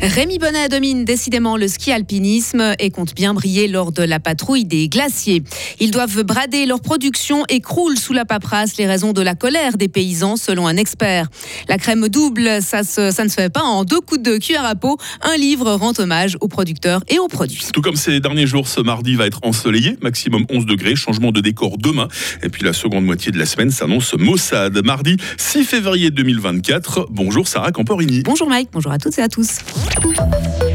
Rémi Bonnet domine décidément le ski alpinisme et compte bien briller lors de la patrouille des glaciers. Ils doivent brader leur production et croulent sous la paperasse les raisons de la colère des paysans, selon un expert. La crème double, ça, ça ne se fait pas en deux coups de cuillère à peau. Un livre rend hommage aux producteurs et aux produits. Tout comme ces derniers jours, ce mardi va être ensoleillé, maximum 11 degrés, changement de décor demain. Et puis la seconde moitié de la semaine s'annonce maussade. Mardi 6 février 2024. Bonjour Sarah Camporini. Bonjour Mike, bonjour à toutes et à tous. Música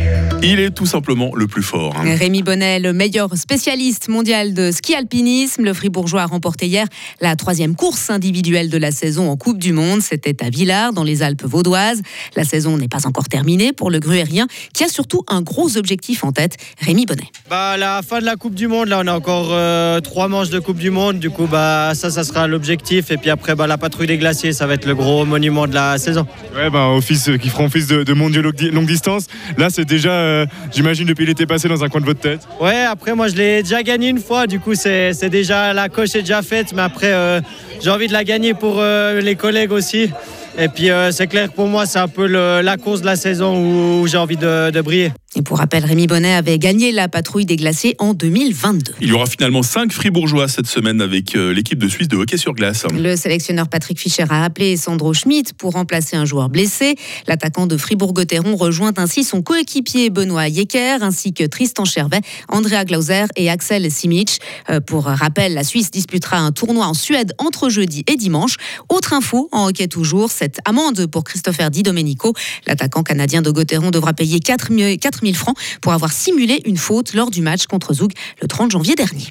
Il est tout simplement le plus fort. Hein. Rémi Bonnet, le meilleur spécialiste mondial de ski alpinisme. Le Fribourgeois a remporté hier la troisième course individuelle de la saison en Coupe du Monde. C'était à Villars, dans les Alpes vaudoises. La saison n'est pas encore terminée pour le gruérien, qui a surtout un gros objectif en tête. Rémi Bonnet. Bah, la fin de la Coupe du Monde, là, on a encore euh, trois manches de Coupe du Monde. Du coup, bah, ça, ça sera l'objectif. Et puis après, bah, la patrouille des glaciers, ça va être le gros monument de la saison. Ouais, bah, office, euh, qui feront office de, de mondiaux longue distance. Là, c'est déjà. Euh, euh, j'imagine depuis l'été passé dans un coin de votre tête Ouais, après moi je l'ai déjà gagné une fois, du coup c'est déjà la coche est déjà faite, mais après euh, j'ai envie de la gagner pour euh, les collègues aussi. Et puis c'est clair pour moi c'est un peu la course de la saison où, j'ai envie de briller. Et pour rappel, Rémi Bonnet avait gagné la patrouille des glaciers en 2022. Il y aura finalement cinq fribourgeois cette semaine avec euh, l'équipe de Suisse de hockey sur glace. Le sélectionneur Patrick Fischer a appelé Sandro Schmidt pour remplacer un joueur blessé. L'attaquant de Fribourg-Gotteron rejoint ainsi son coéquipier Benoît Yecker ainsi que Tristan Chervet, Andrea Glauser et Axel Simic. Euh, pour rappel, la Suisse disputera un tournoi en Suède entre jeudi et dimanche. Autre info en hockey toujours, cette amende pour Christopher Di Domenico. L'attaquant canadien de Gotteron devra payer 4, 4 000 francs pour avoir simulé une faute lors du match contre Zoug le 30 janvier dernier.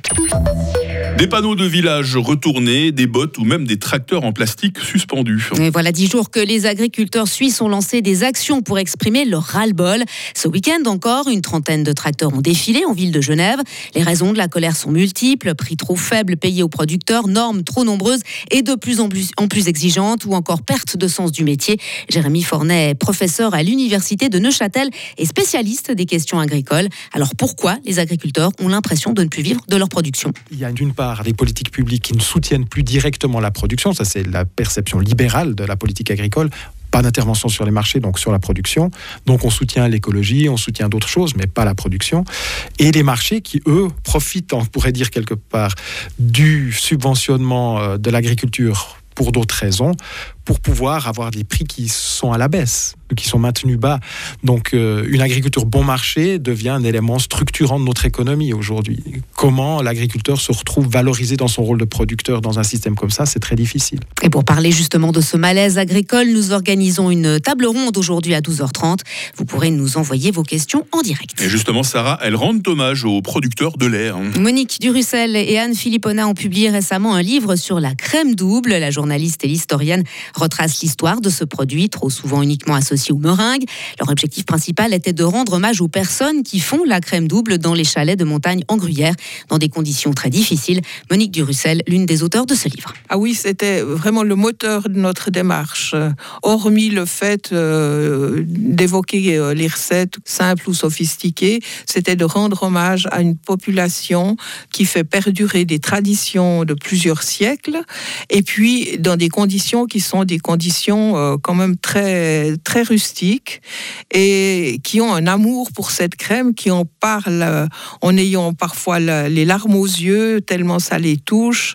Des panneaux de village retournés, des bottes ou même des tracteurs en plastique suspendus. Et voilà dix jours que les agriculteurs suisses ont lancé des actions pour exprimer leur ras-le-bol. Ce week-end encore, une trentaine de tracteurs ont défilé en ville de Genève. Les raisons de la colère sont multiples prix trop faible payé aux producteurs, normes trop nombreuses et de plus en plus, en plus exigeantes ou encore perte de sens du métier. Jérémy Fornet professeur à l'université de Neuchâtel et spécialiste des questions agricoles. Alors pourquoi les agriculteurs ont l'impression de ne plus vivre de leur production? Il y a d'une part des politiques publiques qui ne soutiennent plus directement la production, ça c'est la perception libérale de la politique agricole pas d'intervention sur les marchés, donc sur la production. Donc on soutient l'écologie, on soutient d'autres choses, mais pas la production. Et les marchés qui, eux, profitent, on pourrait dire quelque part, du subventionnement euh, de l'agriculture pour d'autres raisons, pour pouvoir avoir des prix qui sont à la baisse, qui sont maintenus bas. Donc euh, une agriculture bon marché devient un élément structurant de notre économie aujourd'hui. Comment l'agriculteur se retrouve valorisé dans son rôle de producteur dans un système comme ça, c'est très difficile. Et pour parler justement de ce malaise agricole, nous organisons une table ronde aujourd'hui à 12h30. Vous pourrez nous envoyer vos questions en direct. Et justement, Sarah, elle rend hommage aux producteurs de lait. Hein. Monique Durussel et Anne Philippona ont publié récemment un livre sur la crème double. La journaliste et l'historienne retrace l'histoire de ce produit, trop souvent uniquement associé aux meringues. Leur objectif principal était de rendre hommage aux personnes qui font la crème double dans les chalets de montagne en Gruyère, dans des conditions très difficiles. Monique Durussel, l'une des auteurs de ce livre. Ah oui, c'était vraiment le moteur de notre démarche. Hormis le fait euh, d'évoquer euh, les recettes simples ou sophistiquées, c'était de rendre hommage à une population qui fait perdurer des traditions de plusieurs siècles, et puis dans des conditions qui sont des conditions euh, quand même très, très rustiques et qui ont un amour pour cette crème, qui en parlent euh, en ayant parfois les larmes aux yeux, tellement ça les touche,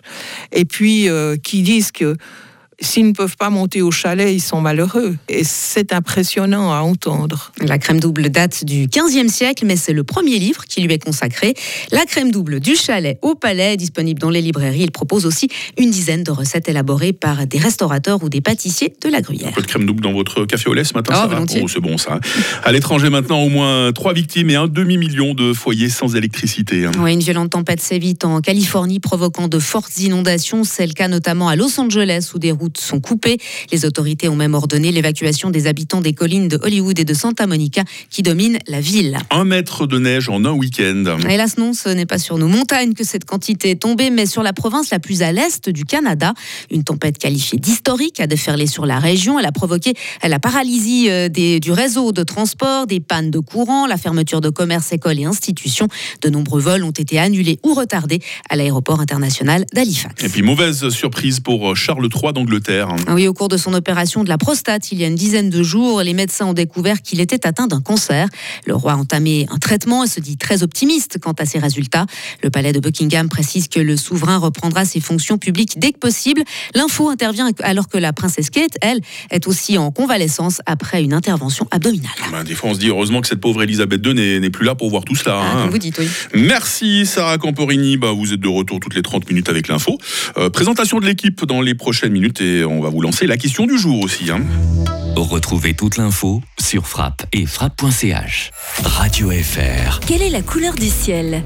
et puis euh, qui disent que s'ils ne peuvent pas monter au chalet, ils sont malheureux. Et c'est impressionnant à entendre. La crème double date du 15e siècle, mais c'est le premier livre qui lui est consacré. La crème double du chalet au palais, disponible dans les librairies. Il propose aussi une dizaine de recettes élaborées par des restaurateurs ou des pâtissiers de la Gruyère. Peu de crème double dans votre café au lait ce matin, oh, ça oh, C'est bon ça. À l'étranger maintenant, au moins trois victimes et un demi-million de foyers sans électricité. Hein. une violente tempête sévit en Californie, provoquant de fortes inondations. C'est le cas notamment à Los Angeles, où des routes sont coupées. Les autorités ont même ordonné l'évacuation des habitants des collines de Hollywood et de Santa Monica qui dominent la ville. Un mètre de neige en un week-end. Hélas non, ce n'est pas sur nos montagnes que cette quantité est tombée, mais sur la province la plus à l'est du Canada. Une tempête qualifiée d'historique a déferlé sur la région. Elle a provoqué la paralysie euh, des, du réseau de transport, des pannes de courant, la fermeture de commerces, écoles et institutions. De nombreux vols ont été annulés ou retardés à l'aéroport international d'Halifax. Et puis mauvaise surprise pour Charles III d'Angleterre Ah oui, au cours de son opération de la prostate, il y a une dizaine de jours, les médecins ont découvert qu'il était atteint d'un cancer. Le roi a entamé un traitement et se dit très optimiste quant à ses résultats. Le palais de Buckingham précise que le souverain reprendra ses fonctions publiques dès que possible. L'info intervient alors que la princesse Kate, elle, est aussi en convalescence après une intervention abdominale. Ben, des fois, on se dit heureusement que cette pauvre Elisabeth II n'est plus là pour voir tout cela. Ah, hein. vous dites, oui. Merci Sarah Camporini. Bah, vous êtes de retour toutes les 30 minutes avec l'info. Euh, présentation de l'équipe dans les prochaines minutes et on va vous lancer la question du jour aussi. Hein. Retrouvez toute l'info sur frappe et frappe.ch. Radio FR. Quelle est la couleur du ciel?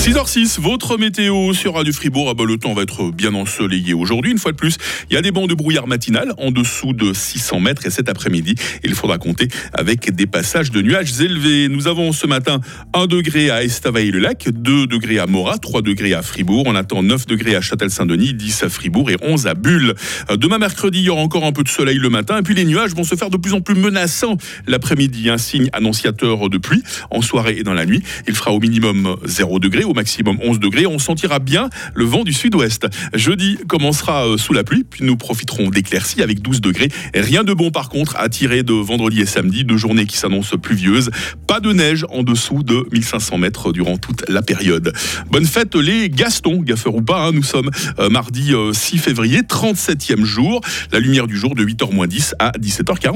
6h06, votre météo sur Radio Fribourg. Ah bah, le temps va être bien ensoleillé aujourd'hui. Une fois de plus, il y a des bancs de brouillard matinal en dessous de 600 mètres. Et cet après-midi, il faudra compter avec des passages de nuages élevés. Nous avons ce matin 1 degré à Estavayer-le-Lac, 2 degrés à Morat, 3 degrés à Fribourg. On attend 9 degrés à Châtel-Saint-Denis, 10 à Fribourg et 11 à Bulle. Demain mercredi, il y aura encore un peu de soleil le matin. Et puis les nuages vont se faire de plus en plus menaçants l'après-midi. Un signe annonciateur de pluie en soirée et dans la nuit. Il fera au minimum 0 degré au maximum 11 degrés. On sentira bien le vent du sud-ouest. Jeudi commencera euh, sous la pluie, puis nous profiterons d'éclaircies avec 12 degrés. Rien de bon par contre à tirer de vendredi et samedi, deux journées qui s'annoncent pluvieuses. Pas de neige en dessous de 1500 mètres durant toute la période. Bonne fête les Gastons, gaffeurs ou pas. hein. Nous sommes euh, mardi euh, 6 février, 37e jour. La lumière du jour de 8h 10 à 17h40.